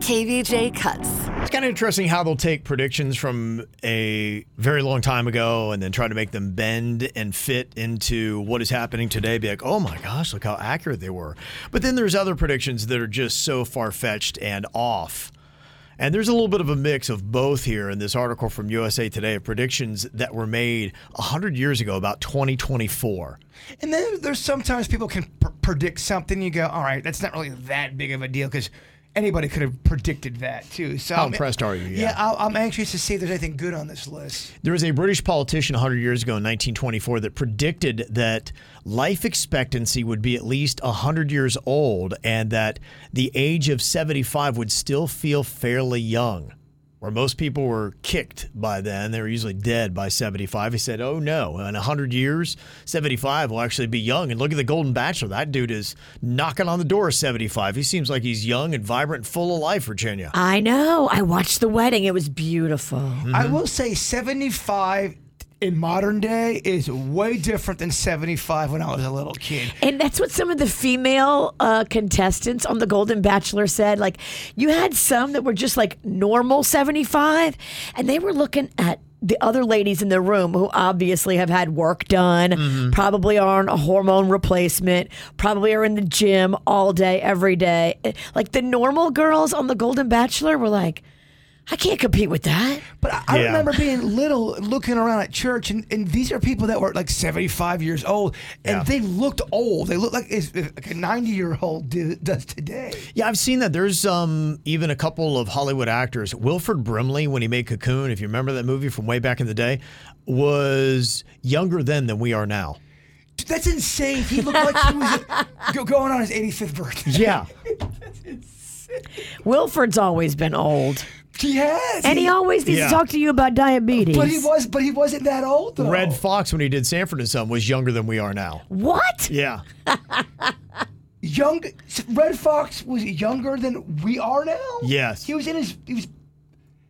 KVJ cuts. It's kind of interesting how they'll take predictions from a very long time ago and then try to make them bend and fit into what is happening today. Be like, oh my gosh, look how accurate they were. But then there's other predictions that are just so far fetched and off. And there's a little bit of a mix of both here in this article from USA Today of predictions that were made 100 years ago about 2024. And then there's sometimes people can pr- predict something. You go, all right, that's not really that big of a deal because anybody could have predicted that too. So How I'm- impressed are you? Yeah, i I'm anxious to see if there's anything good on this list. There was a British politician 100 years ago in 1924 that predicted that life expectancy would be at least 100 years old and that the age of 75 would still feel fairly young. Where most people were kicked by then, they were usually dead by 75. He said, Oh no, in 100 years, 75 will actually be young. And look at the Golden Bachelor. That dude is knocking on the door of 75. He seems like he's young and vibrant and full of life, Virginia. I know. I watched the wedding. It was beautiful. Mm-hmm. I will say 75 in modern day is way different than 75 when I was a little kid. And that's what some of the female uh, contestants on The Golden Bachelor said. Like, you had some that were just like normal 75, and they were looking at the other ladies in the room who obviously have had work done, probably are on a hormone replacement, probably are in the gym all day, every day. Like, the normal girls on The Golden Bachelor were like, I can't compete with that. But I, I Yeah. remember being little, looking around at church, and, and these are people that were like 75 years old, and Yeah. they looked old. They looked like, like a 90 year old do, does today. Yeah, I've seen that. There's um, even a couple of Hollywood actors. Wilford Brimley, when he made Cocoon, if you remember that movie from way back in the day, was younger then than we are now. Dude, That's insane. He looked like he was go- going on his 85th birthday. Yeah. Wilford's always been old. He has. And he always needs Yeah. to talk to you about diabetes. but he was, but he wasn't that old though. Redd Foxx, when he did Sanford and Son, was younger than we are now. What? Yeah. young. Redd Foxx was younger than we are now. Yes. he was in his. He was.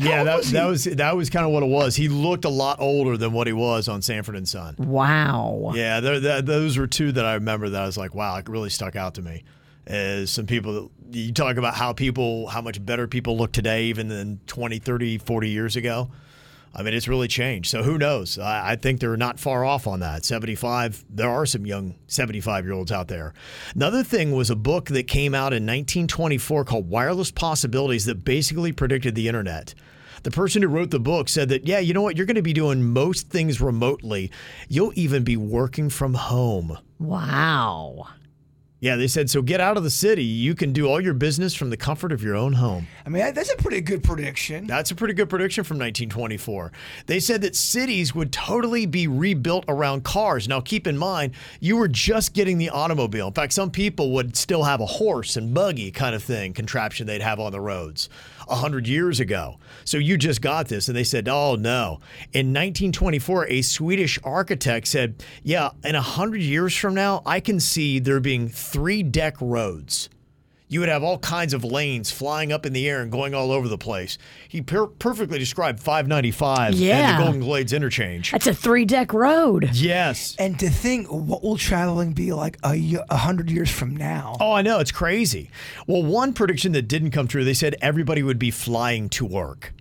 How Yeah, old that, was he? that was that was kind of what it was. He looked a lot older than what he was on Sanford and Son. Wow. Yeah, th th those were two that I remember that I was like, wow, it really stuck out to me. As some people, that, you talk about how people, how much better people look today, even than 20, 30, 40 years ago. I mean, it's really changed. So who knows? I, I think they're not far off on that. 75, there are some young 75 year olds out there. Another thing was a book that came out in 1924 called Wireless Possibilities that basically predicted the internet. The person who wrote the book said that, yeah, you know what? You're going to be doing most things remotely. You'll even be working from home. Wow. Yeah, they said, so get out of the city. You can do all your business from the comfort of your own home. I mean, that's a pretty good prediction. That's a pretty good prediction from 1924. They said that cities would totally be rebuilt around cars. Now, keep in mind, you were just getting the automobile. In fact, some people would still have a horse and buggy kind of thing, contraption they'd have on the roads. 100 years ago. So you just got this. And they said, oh, no. In 1924, a Swedish architect said, yeah, in 100 years from now, I can see there being three deck roads. You would have all kinds of lanes flying up in the air and going all over the place. He per- perfectly described 595 Yeah. and the Golden Glades interchange. That's a three deck road. Yes. And to think, what will traveling be like a, ye- a hundred years from now? Oh, I know. It's crazy. Well, one prediction that didn't come true, they said everybody would be flying to work.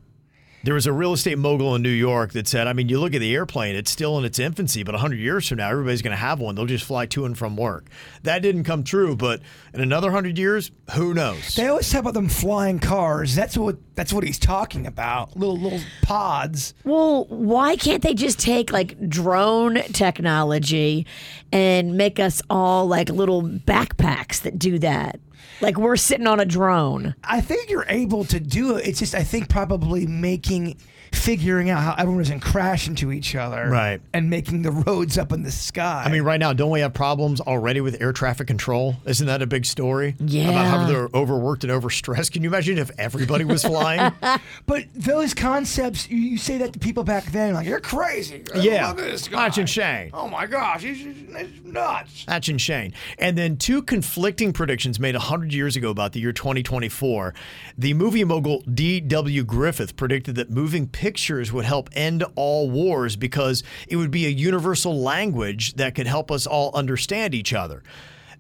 There was a real estate mogul in New York that said, I mean, you look at the airplane, it's still in its infancy, but 100 years from now, everybody's going to have one. They'll just fly to and from work. That didn't come true, but in another 100 years, who knows? They always talk about them flying cars. That's what that's what he's talking about. Little little pods. Well, why can't they just take like drone technology and make us all like little backpacks that do that? Like we're sitting on a drone. I think you're able to do it. It's just I think probably making figuring out how everyone doesn't crash into each other. Right. And making the roads up in the sky. I mean, right now, don't we have problems already with air traffic control? Isn't that a big story? Yeah. About how they're overworked and overstressed. Can you imagine if everybody was flying? but those concepts, you, you say that to people back then, like, you're crazy. Yeah. Look at this guy. That's insane. Oh my gosh, he's, he's nuts. That's insane. And then two conflicting predictions made 100 years ago about the year 2024. The movie mogul D.W. Griffith predicted that moving pictures would help end all wars because it would be a universal language that could help us all understand each other.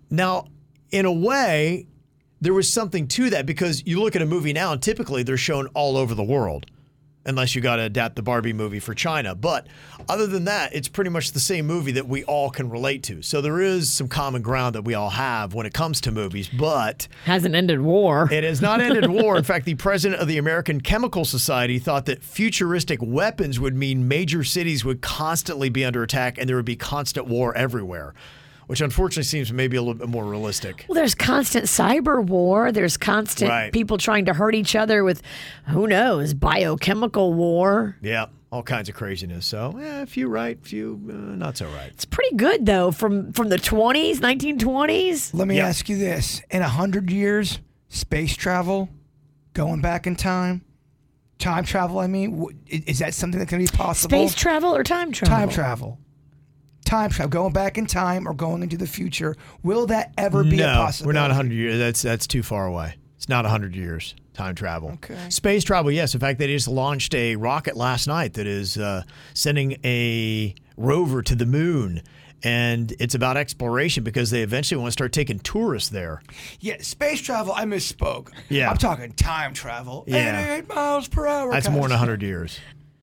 Now, in a way, there was something to that because you look at a movie now and typically they're shown all over the world unless you got to adapt the Barbie movie for China. But other than that, it's pretty much the same movie that we all can relate to. So there is some common ground that we all have when it comes to movies, but Hasn't ended war. it has not ended war. In fact, the president of the American Chemical Society thought that futuristic weapons would mean major cities would constantly be under attack and there would be constant war everywhere. Which unfortunately seems maybe a little bit more realistic. Well, there's constant cyber war. There's constant Right. people trying to hurt each other with, who knows, biochemical war. Yeah, all kinds of craziness. So, yeah, a few right, a few uh, not so right. It's pretty good though from from the 20s, 1920s. Let me Yeah. ask you this: In a hundred years, space travel, going back in time, time travel. I mean, is that something that can be possible? Space travel or time travel? time travel, time travel, going back in time or going into the future. Will that ever be a no, possibility? we're not 100 years. That's that's too far away. It's not 100 years time travel. Okay. Space travel, yes. In fact, they just launched a rocket last night that is uh, sending a rover to the moon. And it's about exploration because they eventually want to start taking tourists there. Yeah, space travel. I misspoke. Yeah. I'm talking time travel. Yeah. 88 miles per hour. That's more than stuff. 100 years.